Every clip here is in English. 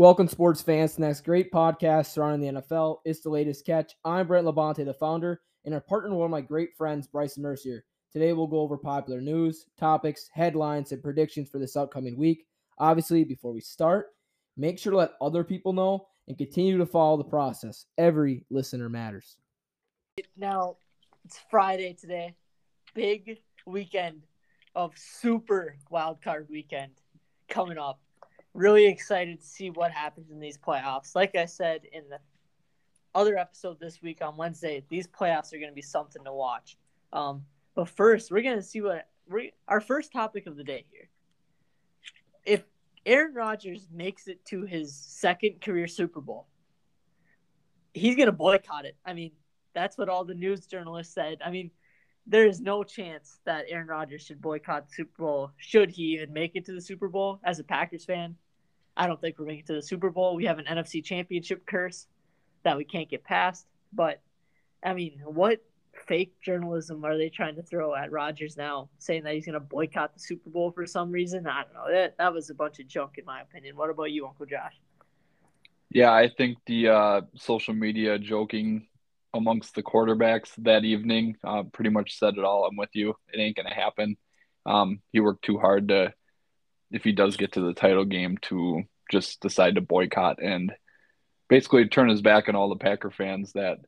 Welcome, sports fans, to the next great podcast surrounding the NFL. It's the latest catch. I'm Brent Labonte, the founder, and I partner one of my great friends, Bryson Mercier. Today, we'll go over popular news, topics, headlines, and predictions for this upcoming week. Obviously, before we start, make sure to let other people know and continue to follow the process. Every listener matters. Now, it's Friday today. Big weekend of super wild card weekend coming up really excited to see what happens in these playoffs. Like I said in the other episode this week on Wednesday, these playoffs are going to be something to watch. Um, but first, we're going to see what we our first topic of the day here. If Aaron Rodgers makes it to his second career Super Bowl, he's going to boycott it. I mean, that's what all the news journalists said. I mean, there is no chance that Aaron Rodgers should boycott Super Bowl should he even make it to the Super Bowl as a Packers fan. I don't think we're making it to the Super Bowl. We have an NFC championship curse that we can't get past. But I mean, what fake journalism are they trying to throw at Rodgers now, saying that he's going to boycott the Super Bowl for some reason? I don't know. That that was a bunch of junk in my opinion. What about you, Uncle Josh? Yeah, I think the uh, social media joking amongst the quarterbacks that evening uh, pretty much said it all. I'm with you. It ain't going to happen. Um, he worked too hard to, if he does get to the title game, to just decide to boycott and basically turn his back on all the Packer fans that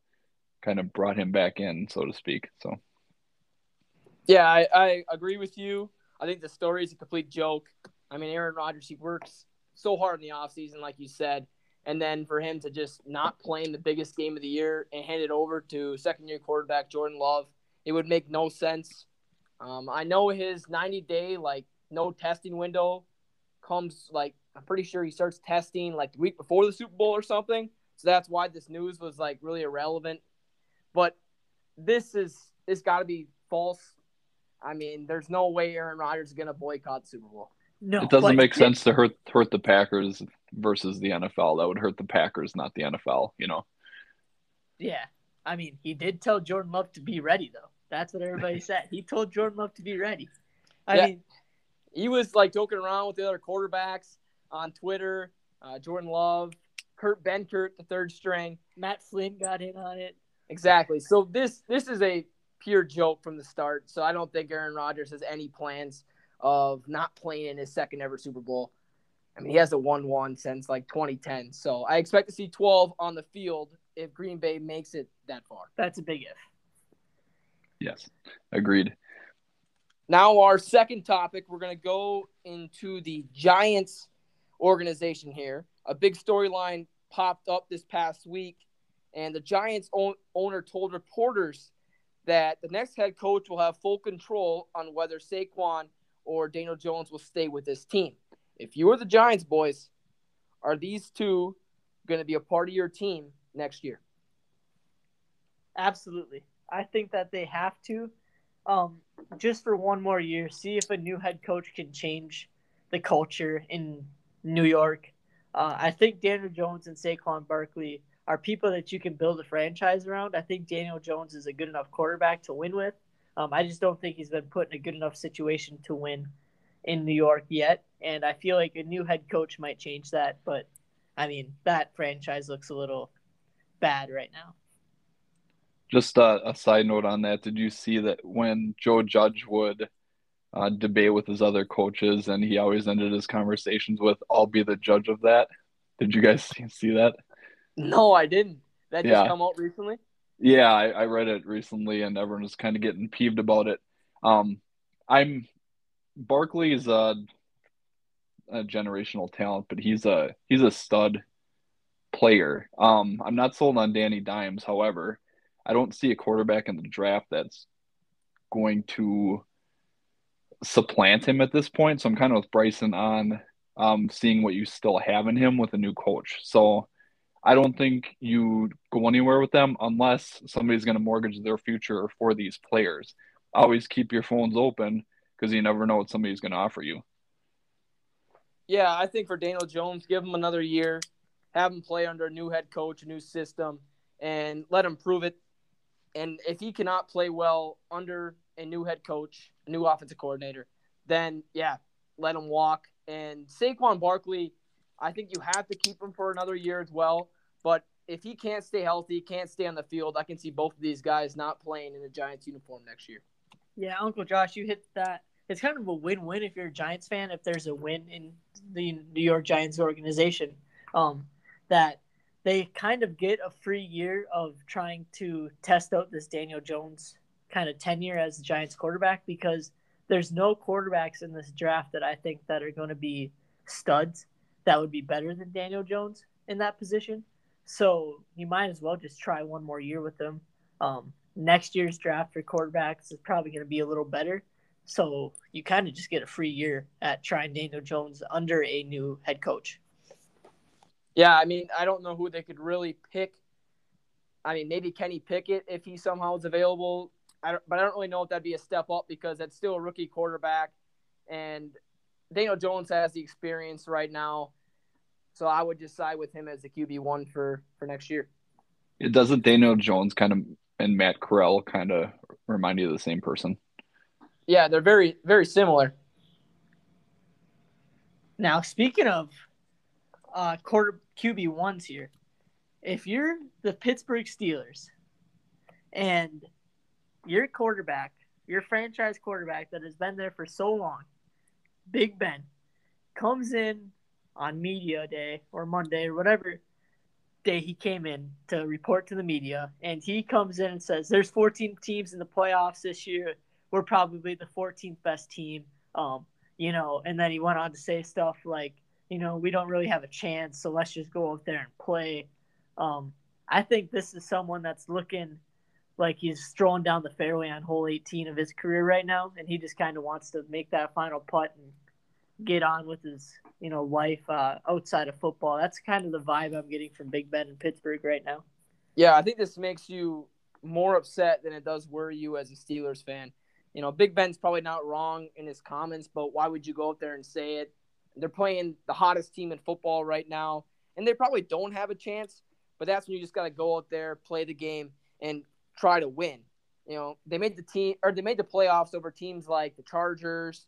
kind of brought him back in, so to speak. So, yeah, I, I agree with you. I think the story is a complete joke. I mean, Aaron Rodgers, he works so hard in the offseason, like you said and then for him to just not play in the biggest game of the year and hand it over to second year quarterback Jordan Love, it would make no sense. Um, I know his 90 day like no testing window comes like I'm pretty sure he starts testing like the week before the Super Bowl or something. So that's why this news was like really irrelevant. But this is it's got to be false. I mean, there's no way Aaron Rodgers is going to boycott Super Bowl. No, it doesn't make sense to hurt hurt the Packers versus the NFL. That would hurt the Packers, not the NFL. You know. Yeah, I mean, he did tell Jordan Love to be ready, though. That's what everybody said. He told Jordan Love to be ready. I yeah. mean, he was like joking around with the other quarterbacks on Twitter. Uh, Jordan Love, Kurt Benkert, the third string. Matt Flynn got in on it. Exactly. So this this is a pure joke from the start. So I don't think Aaron Rodgers has any plans of not playing in his second ever Super Bowl. I mean, he has a 1 1 since like 2010. So I expect to see 12 on the field if Green Bay makes it that far. That's a big if. Yes, agreed. Now, our second topic, we're going to go into the Giants organization here. A big storyline popped up this past week, and the Giants own- owner told reporters that the next head coach will have full control on whether Saquon or Daniel Jones will stay with this team. If you are the Giants boys, are these two going to be a part of your team next year? Absolutely. I think that they have to, um, just for one more year, see if a new head coach can change the culture in New York. Uh, I think Daniel Jones and Saquon Barkley are people that you can build a franchise around. I think Daniel Jones is a good enough quarterback to win with. Um, I just don't think he's been put in a good enough situation to win in New York yet. And I feel like a new head coach might change that. But I mean, that franchise looks a little bad right now. Just a, a side note on that. Did you see that when Joe Judge would uh, debate with his other coaches and he always ended his conversations with, I'll be the judge of that? Did you guys see that? No, I didn't. That just yeah. come out recently? Yeah, I, I read it recently, and everyone was kind of getting peeved about it. Um, I'm Barkley is a, a generational talent, but he's a he's a stud player. Um, I'm not sold on Danny Dimes. However, I don't see a quarterback in the draft that's going to supplant him at this point. So I'm kind of with Bryson on um, seeing what you still have in him with a new coach. So I don't think you go anywhere with them unless somebody's going to mortgage their future for these players. Always keep your phones open because you never know what somebody's going to offer you. Yeah, I think for Daniel Jones, give him another year, have him play under a new head coach, a new system, and let him prove it. And if he cannot play well under a new head coach, a new offensive coordinator, then yeah, let him walk. And Saquon Barkley, I think you have to keep him for another year as well. But if he can't stay healthy, can't stay on the field, I can see both of these guys not playing in the Giants uniform next year. Yeah, Uncle Josh, you hit that. It's kind of a win-win if you're a Giants fan. If there's a win in the New York Giants organization, um, that they kind of get a free year of trying to test out this Daniel Jones kind of tenure as the Giants quarterback because there's no quarterbacks in this draft that I think that are going to be studs that would be better than Daniel Jones in that position. So you might as well just try one more year with them. Um, next year's draft for quarterbacks is probably going to be a little better. So you kind of just get a free year at trying Daniel Jones under a new head coach. Yeah, I mean, I don't know who they could really pick. I mean, maybe Kenny Pickett if he somehow is available. I but I don't really know if that'd be a step up because that's still a rookie quarterback, and Daniel Jones has the experience right now. So I would just side with him as the QB one for for next year. It doesn't Daniel Jones kind of and Matt Corral kind of remind you of the same person. Yeah, they're very very similar. Now, speaking of uh, quarter QB ones here. If you're the Pittsburgh Steelers and your quarterback, your franchise quarterback that has been there for so long, Big Ben, comes in on media day or Monday or whatever day he came in to report to the media, and he comes in and says, "There's 14 teams in the playoffs this year. We're probably the 14th best team." Um, you know, and then he went on to say stuff like, you know, we don't really have a chance, so let's just go out there and play. Um, I think this is someone that's looking like he's strolling down the fairway on hole 18 of his career right now, and he just kind of wants to make that final putt and get on with his, you know, life uh, outside of football. That's kind of the vibe I'm getting from Big Ben in Pittsburgh right now. Yeah, I think this makes you more upset than it does worry you as a Steelers fan. You know, Big Ben's probably not wrong in his comments, but why would you go out there and say it? They're playing the hottest team in football right now, and they probably don't have a chance. But that's when you just got to go out there, play the game, and try to win. You know, they made the team or they made the playoffs over teams like the Chargers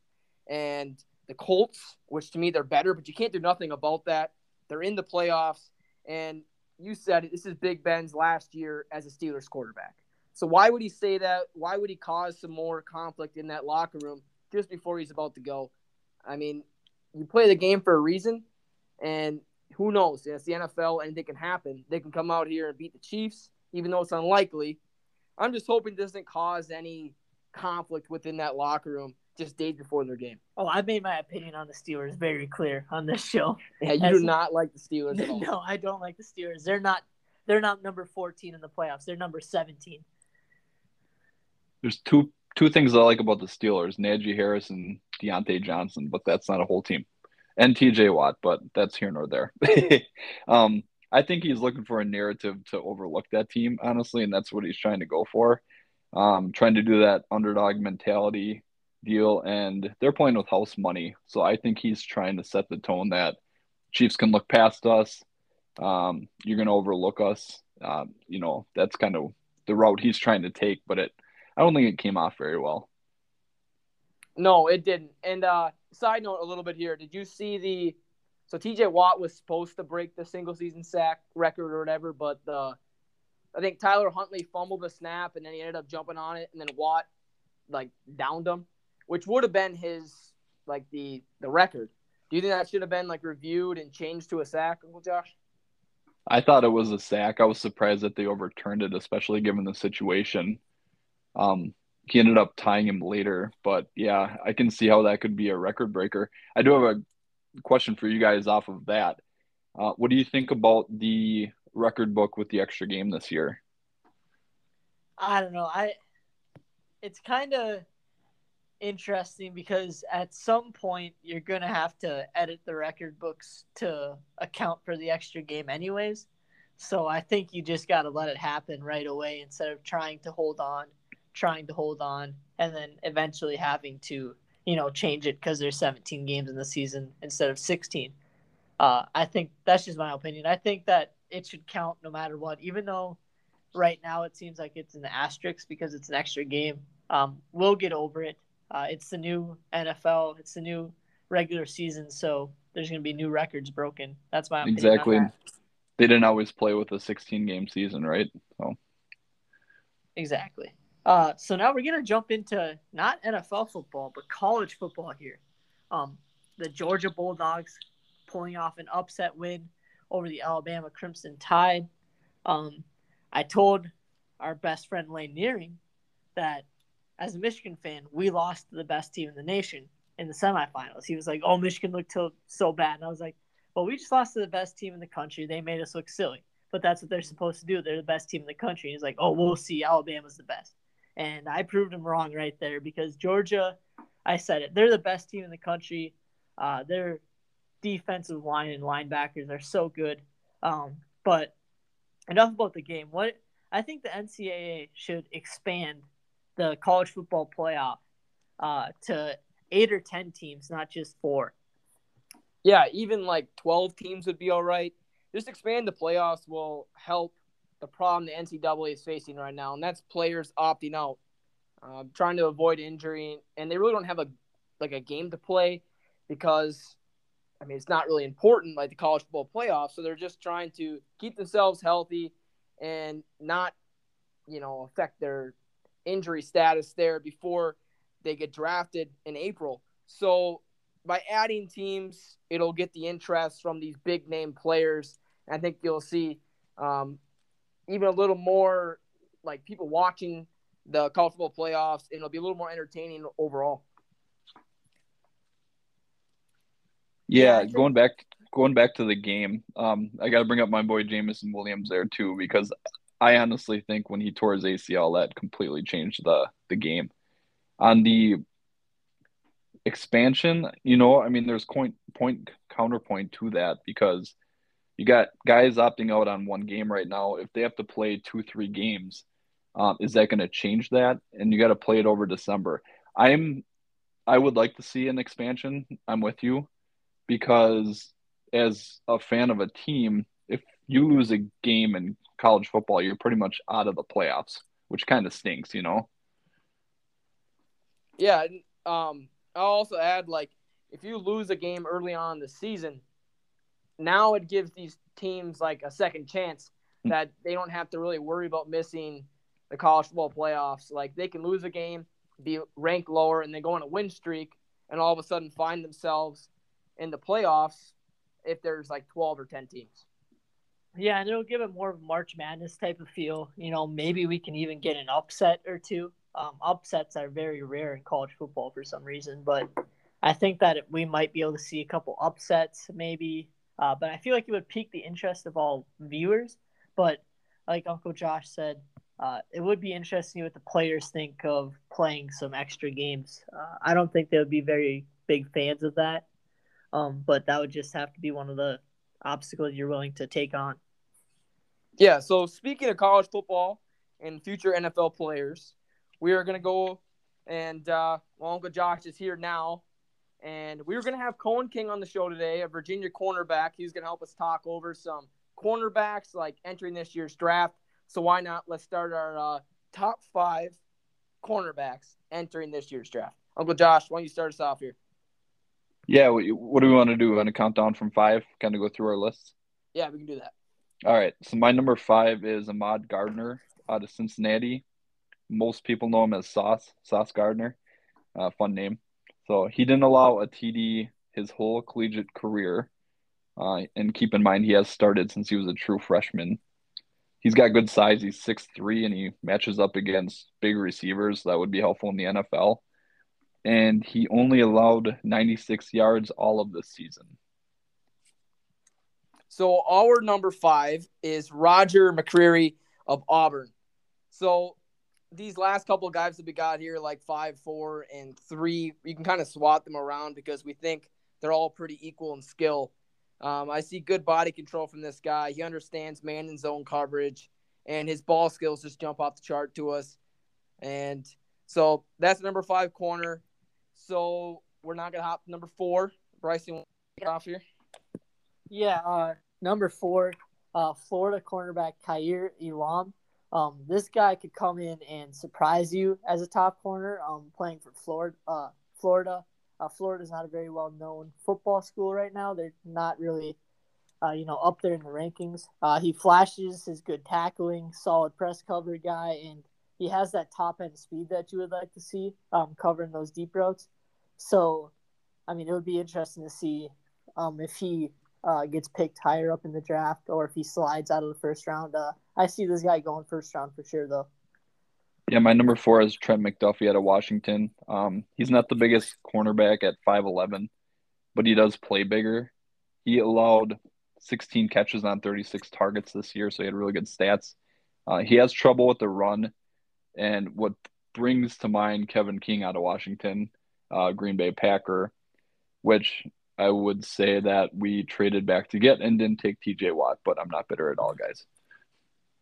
and the Colts, which to me they're better, but you can't do nothing about that. They're in the playoffs, and you said this is Big Ben's last year as a Steelers quarterback. So why would he say that? Why would he cause some more conflict in that locker room just before he's about to go? I mean, you play the game for a reason, and who knows? It's the NFL, anything can happen. They can come out here and beat the Chiefs, even though it's unlikely. I'm just hoping it doesn't cause any conflict within that locker room just days before their game. Oh, I've made my opinion on the Steelers very clear on this show. Yeah, you As, do not like the Steelers at all. No, I don't like the Steelers. They're not they're not number 14 in the playoffs. They're number 17. There's two two things I like about the Steelers: Najee Harris and Diontae Johnson, but that's not a whole team. And TJ Watt, but that's here nor there. um, I think he's looking for a narrative to overlook that team, honestly, and that's what he's trying to go for. Um, trying to do that underdog mentality deal, and they're playing with house money. So I think he's trying to set the tone that Chiefs can look past us. Um, you're going to overlook us. Um, you know, that's kind of the route he's trying to take, but it, I don't think it came off very well. No, it didn't. And uh, side note, a little bit here. Did you see the? So T.J. Watt was supposed to break the single season sack record or whatever, but the I think Tyler Huntley fumbled the snap and then he ended up jumping on it, and then Watt like downed him, which would have been his like the the record. Do you think that should have been like reviewed and changed to a sack, Uncle Josh? I thought it was a sack. I was surprised that they overturned it, especially given the situation. Um, he ended up tying him later. But yeah, I can see how that could be a record breaker. I do have a question for you guys off of that. Uh, what do you think about the record book with the extra game this year? I don't know. I it's kind of interesting because at some point you're gonna have to edit the record books to account for the extra game, anyways. So I think you just got to let it happen right away instead of trying to hold on trying to hold on and then eventually having to you know change it because there's 17 games in the season instead of 16 uh, i think that's just my opinion i think that it should count no matter what even though right now it seems like it's an asterisk because it's an extra game um, we'll get over it uh, it's the new nfl it's the new regular season so there's going to be new records broken. That's my exactly. They didn't always play with a 16 game season, right? So exactly. Uh, so now we're going to jump into not NFL football, but college football here. Um, the Georgia Bulldogs pulling off an upset win over the Alabama Crimson Tide. Um, I told our best friend Lane Nearing that as a Michigan fan, we lost to the best team in the nation in the semifinals. He was like, "Oh, Michigan looked so, so bad," and I was like, "Well, we just lost to the best team in the country. They made us look silly, but that's what they're supposed to do. They're the best team in the country." And he's like, "Oh, we'll see. Alabama's the best," and I proved him wrong right there because Georgia, I said it, they're the best team in the country. Uh, their defensive line and linebackers are so good. Um, but enough about the game. What I think the NCAA should expand the college football playoff uh, to eight or ten teams, not just four. Yeah, even like twelve teams would be all right. Just expand the playoffs will help the problem the NCAA is facing right now, and that's players opting out, uh, trying to avoid injury, and they really don't have a like a game to play because I mean it's not really important like the college football playoffs, so they're just trying to keep themselves healthy and not you know affect their injury status there before they get drafted in April. So by adding teams, it'll get the interest from these big name players. I think you'll see um, even a little more like people watching the college football playoffs, and it'll be a little more entertaining overall. Yeah, yeah going back going back to the game, um, I got to bring up my boy Jameson Williams there too because I honestly think when he tore his ACL, that completely changed the the game. On the expansion, you know, I mean, there's point point counterpoint to that because you got guys opting out on one game right now. If they have to play two three games, um, is that going to change that? And you got to play it over December. I'm I would like to see an expansion. I'm with you because as a fan of a team, if you lose a game in college football, you're pretty much out of the playoffs, which kind of stinks, you know. Yeah, um, I'll also add like if you lose a game early on the season, now it gives these teams like a second chance that they don't have to really worry about missing the college football playoffs. Like they can lose a game, be ranked lower, and then go on a win streak, and all of a sudden find themselves in the playoffs if there's like 12 or 10 teams. Yeah, and it'll give it more of a March Madness type of feel. You know, maybe we can even get an upset or two. Um, upsets are very rare in college football for some reason, but I think that we might be able to see a couple upsets, maybe. Uh, but I feel like it would pique the interest of all viewers. But like Uncle Josh said, uh, it would be interesting what the players think of playing some extra games. Uh, I don't think they would be very big fans of that, um, but that would just have to be one of the obstacles you're willing to take on. Yeah. So speaking of college football and future NFL players, we are going to go and uh, well, Uncle Josh is here now. And we were going to have Cohen King on the show today, a Virginia cornerback. He's going to help us talk over some cornerbacks like entering this year's draft. So why not? Let's start our uh, top five cornerbacks entering this year's draft. Uncle Josh, why don't you start us off here? Yeah, what do we want to do? We want to count down from five? Kind of go through our list. Yeah, we can do that. All right. So my number five is Ahmad Gardner out of Cincinnati. Most people know him as Sauce, Sauce Gardner. Uh, fun name. So he didn't allow a TD his whole collegiate career. Uh, and keep in mind, he has started since he was a true freshman. He's got good size. He's six three, and he matches up against big receivers. that would be helpful in the NFL. And he only allowed 96 yards all of the season. So our number five is Roger McCreary of Auburn. So these last couple guys that we got here, like five, four, and three, you can kind of swap them around because we think they're all pretty equal in skill. Um, I see good body control from this guy. He understands man and zone coverage, and his ball skills just jump off the chart to us. And so that's number five corner. So we're not gonna hop number four. Bryson, get off here. Yeah, uh, Number four, uh, Florida cornerback Kaiir Elam. Um, this guy could come in and surprise you as a top corner. Um, playing for Florida. Uh, Florida. Uh, Florida's not a very well known football school right now. They're not really, uh, you know, up there in the rankings. Uh, he flashes his good tackling, solid press cover guy, and he has that top end speed that you would like to see um, covering those deep routes. So, I mean, it would be interesting to see um, if he uh, gets picked higher up in the draft or if he slides out of the first round. Uh, I see this guy going first round for sure, though. Yeah, my number four is Trent McDuffie out of Washington. Um, he's not the biggest cornerback at 5'11, but he does play bigger. He allowed 16 catches on 36 targets this year, so he had really good stats. Uh, he has trouble with the run, and what brings to mind Kevin King out of Washington, uh, Green Bay Packer, which I would say that we traded back to get and didn't take TJ Watt, but I'm not bitter at all, guys.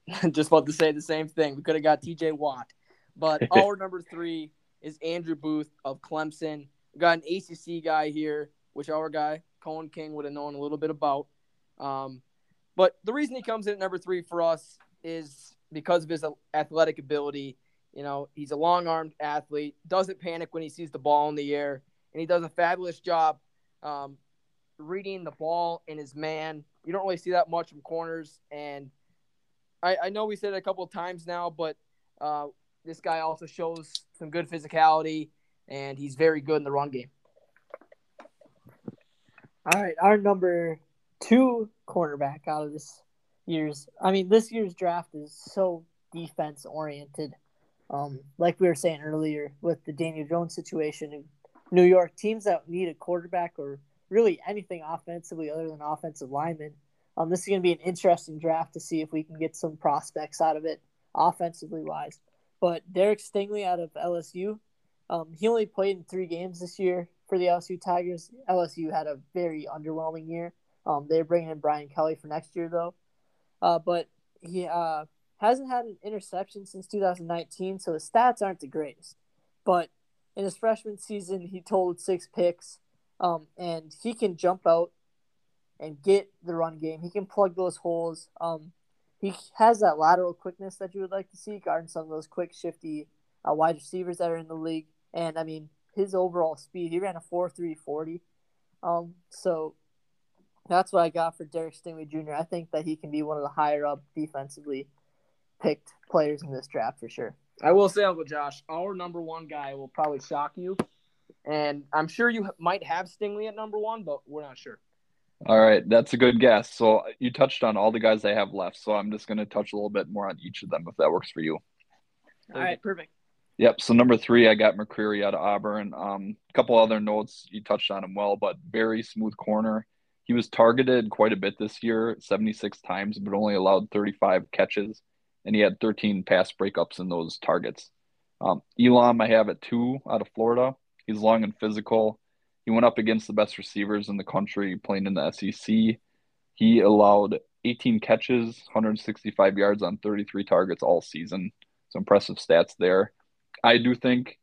Just about to say the same thing. We could have got TJ Watt. But our number three is Andrew Booth of Clemson. We got an ACC guy here, which our guy, Cohen King, would have known a little bit about. Um, but the reason he comes in at number three for us is because of his athletic ability. You know, he's a long armed athlete, doesn't panic when he sees the ball in the air, and he does a fabulous job um, reading the ball in his man. You don't really see that much from corners. And I, I know we said it a couple of times now, but uh, this guy also shows some good physicality, and he's very good in the run game. All right, our number two cornerback out of this year's. I mean, this year's draft is so defense oriented. Um, like we were saying earlier with the Daniel Jones situation New York, teams that need a quarterback or really anything offensively other than offensive linemen. Um, this is going to be an interesting draft to see if we can get some prospects out of it offensively wise. But Derek Stingley out of LSU, um, he only played in three games this year for the LSU Tigers. LSU had a very underwhelming year. Um, they're bringing in Brian Kelly for next year though, uh, but he uh, hasn't had an interception since 2019, so the stats aren't the greatest. But in his freshman season, he totaled six picks, um, and he can jump out and get the run game. He can plug those holes. Um, he has that lateral quickness that you would like to see, guarding some of those quick, shifty uh, wide receivers that are in the league. And I mean, his overall speed, he ran a 4 3 40. Um, so that's what I got for Derek Stingley Jr. I think that he can be one of the higher up defensively picked players in this draft for sure. I will say, Uncle Josh, our number one guy will probably shock you. And I'm sure you might have Stingley at number one, but we're not sure. All right, that's a good guess. So you touched on all the guys they have left. So I'm just going to touch a little bit more on each of them if that works for you. All right, perfect. Yep. So number three, I got McCreary out of Auburn. Um, a couple other notes you touched on him well, but very smooth corner. He was targeted quite a bit this year, 76 times, but only allowed 35 catches, and he had 13 pass breakups in those targets. Um, Elam, I have at two out of Florida. He's long and physical. He went up against the best receivers in the country playing in the SEC. He allowed 18 catches, 165 yards on 33 targets all season. Some impressive stats there. I do think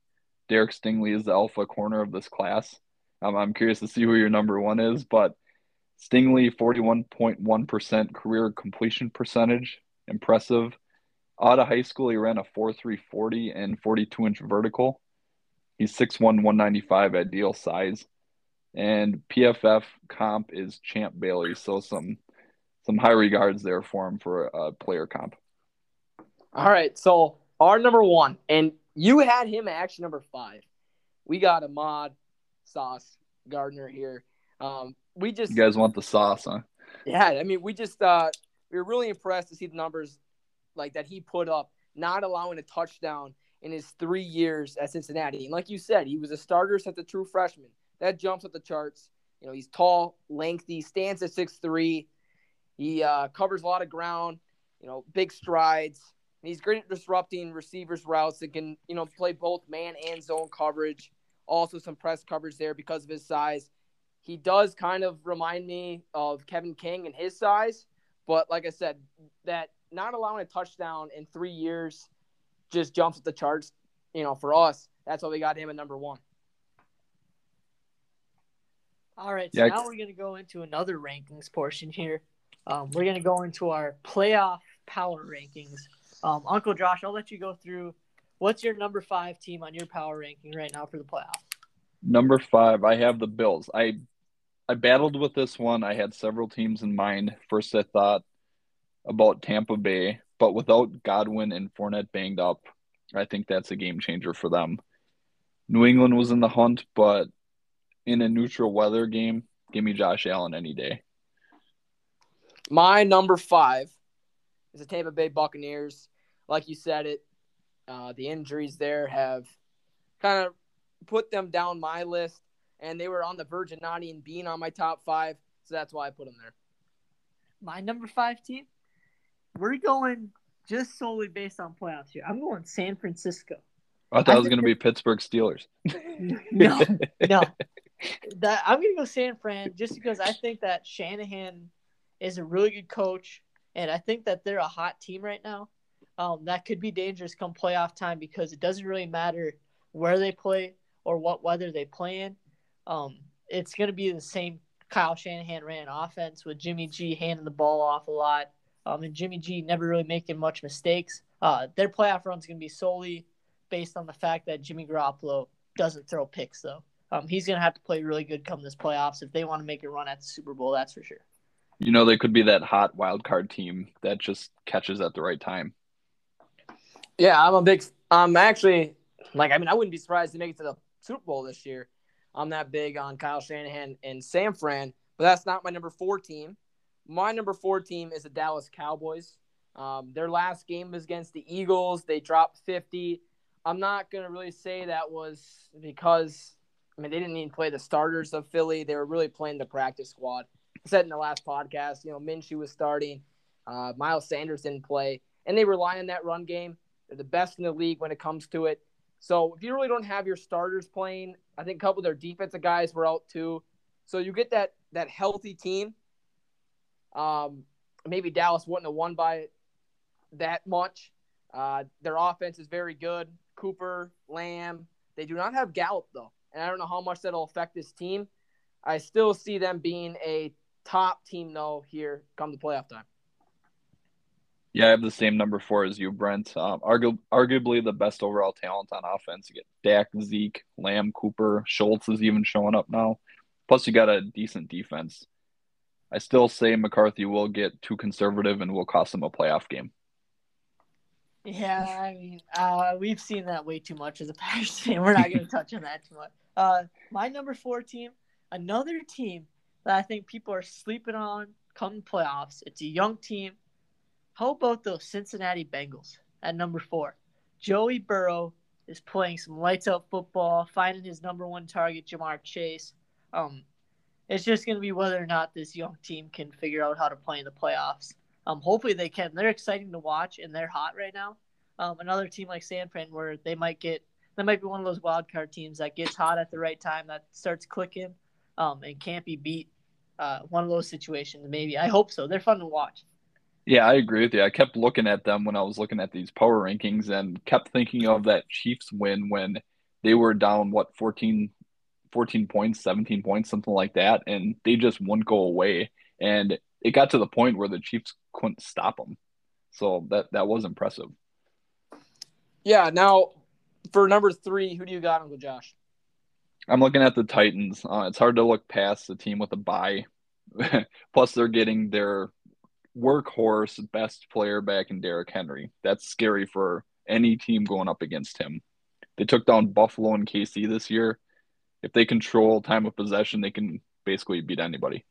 Derek Stingley is the alpha corner of this class. Um, I'm curious to see who your number one is, but Stingley, 41.1% career completion percentage. Impressive. Out of high school, he ran a 4.340 and 42 inch vertical. He's 6'1, 195 ideal size. And PFF comp is Champ Bailey. So some some high regards there for him for a player comp. All right. So our number one, and you had him at actually number five. We got Ahmad Sauce Gardner here. Um, we just you guys want the sauce, huh? Yeah, I mean, we just uh, we were really impressed to see the numbers like that he put up, not allowing a touchdown in his three years at Cincinnati. And like you said, he was a starter since a true freshman. That jumps up the charts. You know, he's tall, lengthy, stands at six three. He uh, covers a lot of ground. You know, big strides. And he's great at disrupting receivers' routes that can, you know, play both man and zone coverage. Also, some press coverage there because of his size. He does kind of remind me of Kevin King and his size, but like I said, that not allowing a touchdown in three years just jumps at the charts. You know, for us, that's why we got him at number one. All right, so yeah. now we're going to go into another rankings portion here. Um, we're going to go into our playoff power rankings. Um, Uncle Josh, I'll let you go through. What's your number five team on your power ranking right now for the playoffs? Number five, I have the Bills. I I battled with this one. I had several teams in mind. First, I thought about Tampa Bay, but without Godwin and Fournette banged up, I think that's a game changer for them. New England was in the hunt, but in a neutral weather game, give me Josh Allen any day. My number five is the Tampa Bay Buccaneers. Like you said, it uh, the injuries there have kind of put them down my list and they were on the verge of not even being on my top five. So that's why I put them there. My number five team, we're going just solely based on playoffs here. I'm going San Francisco. I thought I it was going to be Pittsburgh Steelers. no, no. That I'm going to go San Fran just because I think that Shanahan is a really good coach, and I think that they're a hot team right now. Um, that could be dangerous come playoff time because it doesn't really matter where they play or what weather they play in. Um, it's going to be the same Kyle Shanahan ran offense with Jimmy G handing the ball off a lot, um, and Jimmy G never really making much mistakes. Uh, their playoff run is going to be solely based on the fact that Jimmy Garoppolo doesn't throw picks, though. Um, he's going to have to play really good come this playoffs if they want to make a run at the Super Bowl. That's for sure. You know, they could be that hot wild card team that just catches at the right time. Yeah, I'm a big. I'm actually like. I mean, I wouldn't be surprised to make it to the Super Bowl this year. I'm that big on Kyle Shanahan and San Fran, but that's not my number four team. My number four team is the Dallas Cowboys. Um, their last game was against the Eagles. They dropped 50. I'm not going to really say that was because, I mean, they didn't even play the starters of Philly. They were really playing the practice squad. I said in the last podcast, you know, Minshew was starting. Uh, Miles Sanders didn't play. And they rely on that run game. They're the best in the league when it comes to it. So if you really don't have your starters playing, I think a couple of their defensive guys were out too. So you get that that healthy team. Um, maybe Dallas wouldn't have won by that much. Uh, their offense is very good. Cooper, Lamb. They do not have Gallup though, and I don't know how much that'll affect this team. I still see them being a top team though here come the playoff time. Yeah, I have the same number four as you, Brent. Um, argu- arguably the best overall talent on offense. You get Dak, Zeke, Lamb, Cooper, Schultz is even showing up now. Plus, you got a decent defense. I still say McCarthy will get too conservative and will cost them a playoff game. Yeah, I mean, uh, we've seen that way too much as a Packers fan. We're not going to touch on that too much. Uh, my number four team, another team that I think people are sleeping on come playoffs. It's a young team. How about those Cincinnati Bengals at number four? Joey Burrow is playing some lights out football, finding his number one target, Ja'Marr Chase. Um, it's just going to be whether or not this young team can figure out how to play in the playoffs. Um, hopefully they can. They're exciting to watch and they're hot right now. Um, another team like San Fran, where they might get, they might be one of those wild card teams that gets hot at the right time, that starts clicking, um, and can't be beat. Uh, one of those situations, maybe. I hope so. They're fun to watch. Yeah, I agree with you. I kept looking at them when I was looking at these power rankings and kept thinking of that Chiefs win when they were down, what, 14, 14 points, 17 points, something like that. And they just wouldn't go away. And it got to the point where the Chiefs couldn't stop them. So that, that was impressive. Yeah. Now, for number three, who do you got, Uncle Josh? I'm looking at the Titans. Uh, it's hard to look past the team with a bye. Plus, they're getting their workhorse best player back in Derrick Henry. That's scary for any team going up against him. They took down Buffalo and KC this year. If they control time of possession, they can basically beat anybody.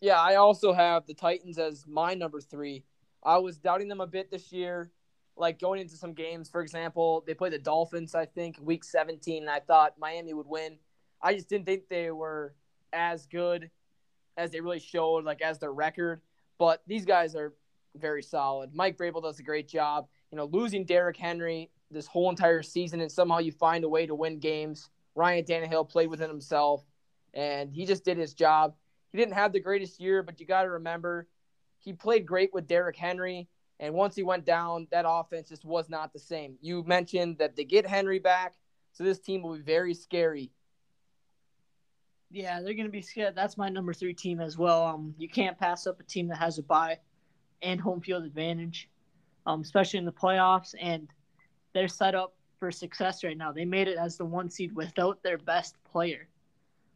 Yeah, I also have the Titans as my number three. I was doubting them a bit this year, like going into some games. For example, they played the Dolphins, I think, week 17, and I thought Miami would win. I just didn't think they were as good as they really showed, like as their record. But these guys are very solid. Mike Vrabel does a great job. You know, losing Derrick Henry this whole entire season, and somehow you find a way to win games. Ryan Tannehill played within himself, and he just did his job. He didn't have the greatest year, but you got to remember, he played great with Derrick Henry. And once he went down, that offense just was not the same. You mentioned that they get Henry back, so this team will be very scary yeah, they're going to be scared. That's my number three team as well. Um, you can't pass up a team that has a bye and home field advantage, um, especially in the playoffs. And they're set up for success right now. They made it as the one seed without their best player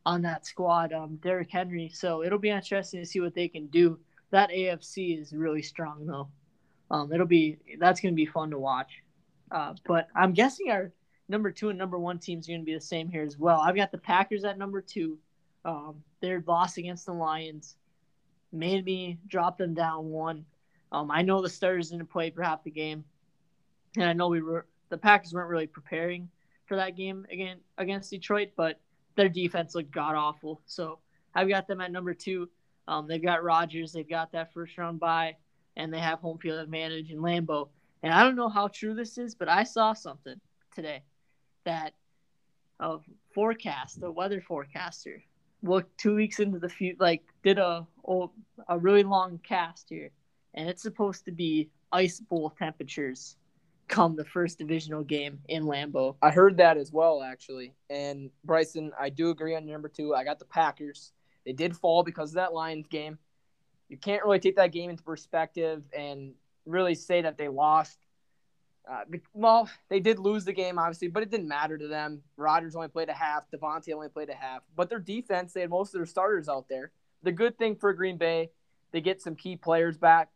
on that squad, um, Derrick Henry. So it'll be interesting to see what they can do. That AFC is really strong though. Um, it'll be that's going to be fun to watch. Uh, but I'm guessing our number two and number one teams are going to be the same here as well. I've got the Packers at number two. Um, their loss against the Lions made me drop them down one. Um, I know the starters didn't play for half the game, and I know we were the Packers weren't really preparing for that game again against Detroit, but their defense looked god awful. So I've got them at number two. Um, they've got Rodgers, they've got that first round bye, and they have home field advantage in Lambeau. And I don't know how true this is, but I saw something today that a forecast, the weather forecaster, looked two weeks into the future, like did a a really long cast here, and it's supposed to be ice bowl temperatures come the first divisional game in Lambeau. I heard that as well, actually. And Bryson, I do agree on number two. I got the Packers. They did fall because of that Lions game. You can't really take that game into perspective and really say that they lost. Uh, well, they did lose the game, obviously, but it didn't matter to them. Rodgers only played a half. Davante only played a half. But their defense, they had most of their starters out there. The good thing for Green Bay, they get some key players back.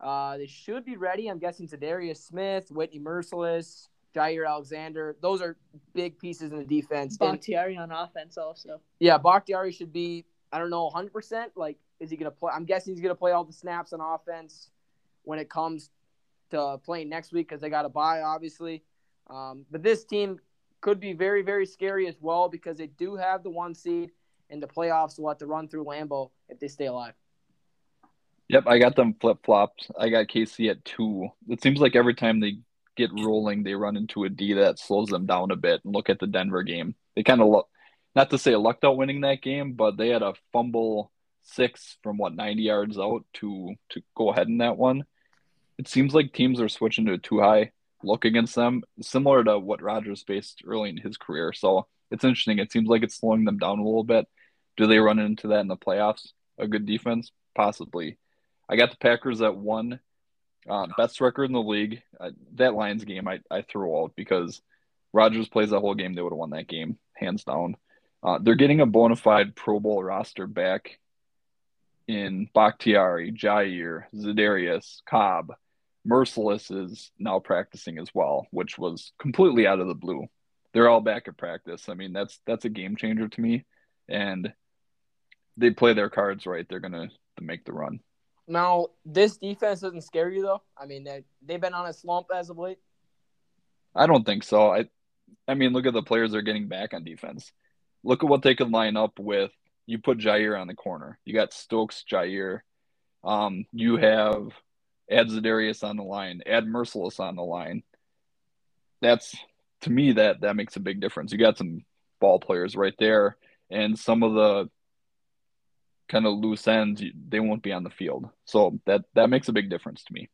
Uh, they should be ready. I'm guessing Za'Darius Smith, Whitney Mercilus, Jaire Alexander. Those are big pieces in the defense. Bakhtiari on offense also. Yeah, Bakhtiari should be, I don't know, 100%. Like, is he going to play? I'm guessing he's going to play all the snaps on offense when it comes to playing next week because they got a bye, obviously. Um, but this team could be very, very scary as well because they do have the one seed, and the playoffs will have to run through Lambeau if they stay alive. Yep, I got them flip flopped. I got KC at two. It seems like every time they get rolling, they run into a D that slows them down a bit. And look at the Denver game. They kind of look, not to say lucked out winning that game, but they had a fumble six from what 90 yards out to to go ahead in that one. It seems like teams are switching to a two high look against them, similar to what Rodgers faced early in his career. So it's interesting. It seems like it's slowing them down a little bit. Do they run into that in the playoffs? A good defense, possibly. I got the Packers at one. Uh, best record in the league. Uh, that Lions game I, I threw out because Rodgers plays that whole game. They would have won that game, hands down. Uh, they're getting a bona fide Pro Bowl roster back in Bakhtiari, Jaire, Za'Darius, Cobb. Mercilus is now practicing as well, which was completely out of the blue. They're all back at practice. I mean, that's that's a game changer to me, and they play their cards right. They're gonna make the run. Now, this defense doesn't scare you though. I mean, they they've been on a slump as of late. I don't think so. I, I mean, look at the players they're getting back on defense. Look at what they could line up with. You put Jaire on the corner. You got Stokes, Jaire. Um, you have add Za'Darius on the line. Add Mercilus on the line. That's to me that that makes a big difference. You got some ball players right there, and some of the kind of loose ends, they won't be on the field. So that that makes a big difference to me.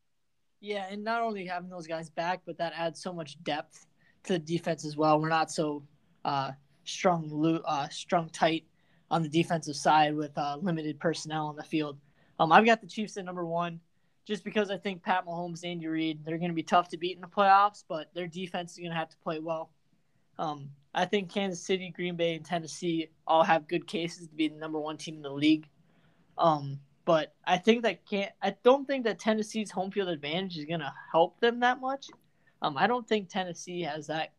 Yeah, and not only having those guys back, but that adds so much depth to the defense as well. We're not so uh, strong, uh, strong tight on the defensive side with uh, limited personnel on the field. Um, I've got the Chiefs at number one, just because I think Pat Mahomes, Andy Reid, they're going to be tough to beat in the playoffs, but their defense is going to have to play well. Um, I think Kansas City, Green Bay, and Tennessee all have good cases to be the number one team in the league. Um, but I think that can't. I don't think that Tennessee's home field advantage is going to help them that much. Um, I don't think Tennessee has that,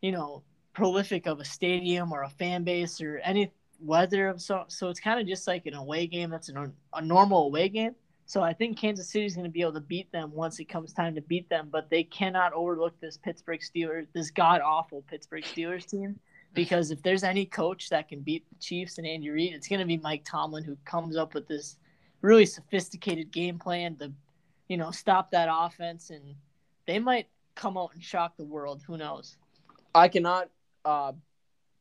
you know, prolific of a stadium or a fan base or any weather of so. So it's kind of just like an away game. That's a normal away game. So I think Kansas City is going to be able to beat them once it comes time to beat them, but they cannot overlook this Pittsburgh Steelers, this god awful Pittsburgh Steelers team. Because if there's any coach that can beat the Chiefs and Andy Reid, it's going to be Mike Tomlin, who comes up with this really sophisticated game plan to, you know, stop that offense, and they might come out and shock the world. Who knows? I cannot uh,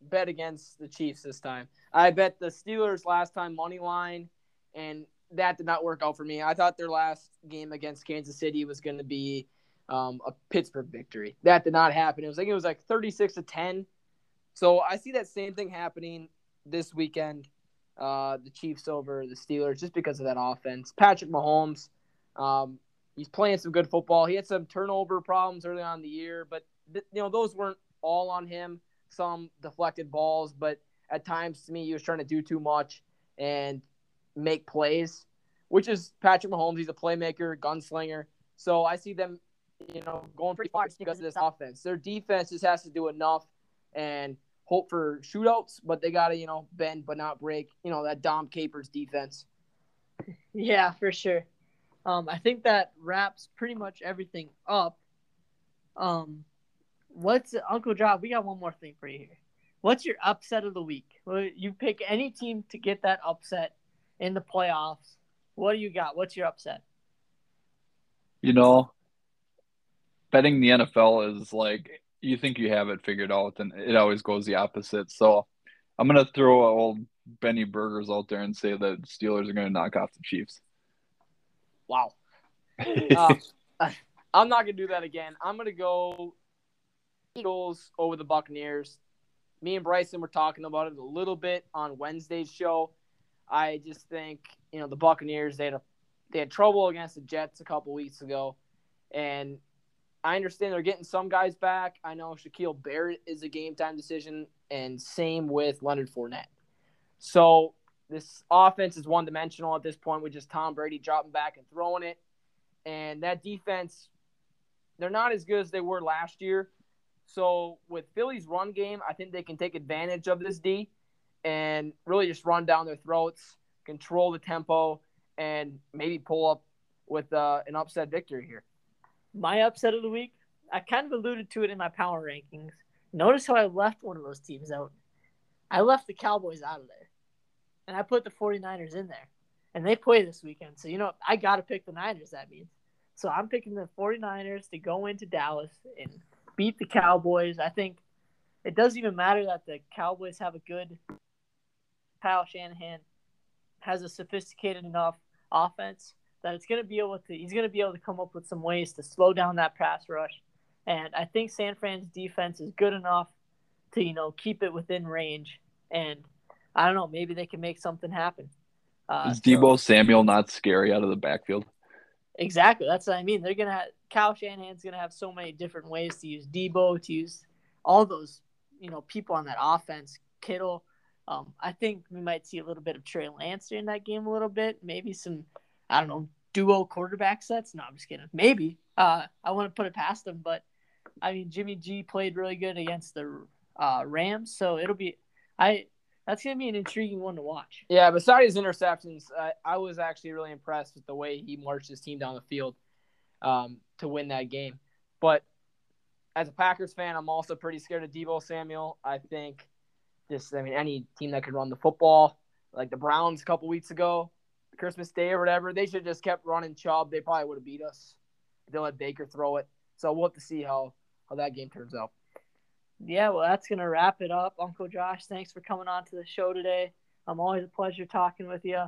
bet against the Chiefs this time. I bet the Steelers last time money line, and that did not work out for me. I thought their last game against Kansas City was going to be um, a Pittsburgh victory. That did not happen. It was like it was like 36 to 10. So I see that same thing happening this weekend. Uh, the Chiefs over the Steelers just because of that offense. Patrick Mahomes, um, he's playing some good football. He had some turnover problems early on in the year, but th- you know those weren't all on him. Some deflected balls, but at times to me he was trying to do too much and make plays, which is Patrick Mahomes. He's a playmaker, gunslinger. So I see them, you know, going pretty far because of this offense. Their defense just has to do enough and hope for shootouts, but they got to, you know, bend but not break. You know, that Dom Capers defense. Yeah, for sure. Um, I think that wraps pretty much everything up. Um, what's Uncle John? We got one more thing for you here. What's your upset of the week? You pick any team to get that upset in the playoffs. What do you got? What's your upset? You know, betting the NFL is like you think you have it figured out, and it always goes the opposite. So I'm gonna throw old Benny Burgers out there and say that Steelers are gonna knock off the Chiefs. Wow. uh, I'm not gonna do that again. I'm gonna go Eagles over the Buccaneers. Me and Bryson were talking about it a little bit on Wednesday's show. I just think you know the Buccaneers they had a, they had trouble against the Jets a couple weeks ago, and I understand they're getting some guys back. I know Shaquille Barrett is a game time decision, and same with Leonard Fournette. So this offense is one dimensional at this point with just Tom Brady dropping back and throwing it. And that defense, they're not as good as they were last year. So with Philly's run game, I think they can take advantage of this D and really just run down their throats, control the tempo, and maybe pull up with uh, an upset victory here. My upset of the week, I kind of alluded to it in my power rankings. Notice how I left one of those teams out. I left the Cowboys out of there and I put the 49ers in there. And they play this weekend. So, you know, I got to pick the Niners, that means. So I'm picking the 49ers to go into Dallas and beat the Cowboys. I think it doesn't even matter that the Cowboys have a good Kyle Shanahan has a sophisticated enough offense that it's going to be able to he's going to be able to come up with some ways to slow down that pass rush. And I think San Fran's defense is good enough to, you know, keep it within range and I don't know. Maybe they can make something happen. Uh, Is Deebo so, Samuel not scary out of the backfield? Exactly. That's what I mean. They're gonna have Kyle Shanahan's gonna have so many different ways to use Deebo to use all those you know people on that offense. Kittle. Um, I think we might see a little bit of Trey Lance in that game a little bit. Maybe some, I don't know, duo quarterback sets. No, I'm just kidding. Maybe. Uh, I want to put it past them, but I mean Jimmy G played really good against the uh, Rams, so it'll be. I that's gonna be an intriguing one to watch. Yeah, besides his interceptions, I, I was actually really impressed with the way he marched his team down the field um, to win that game. But as a Packers fan, I'm also pretty scared of Deebo Samuel. I think this, I mean, any team that can run the football, like the Browns a couple weeks ago, Christmas Day or whatever, they should just kept running Chubb. They probably would have beat us. They let Baker throw it. So we'll have to see how how that game turns out yeah, well, that's to wrap it up. Uncle Josh, thanks for coming on to the show today. I'm always a pleasure talking with you.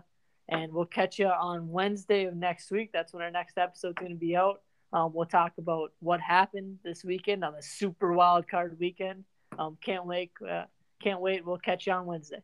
And we'll catch you on Wednesday of next week. That's when our next episode's to be out. Um, we'll talk about what happened this weekend on the super wild card weekend. Um, can't wait. Uh, can't wait. We'll catch you on Wednesday.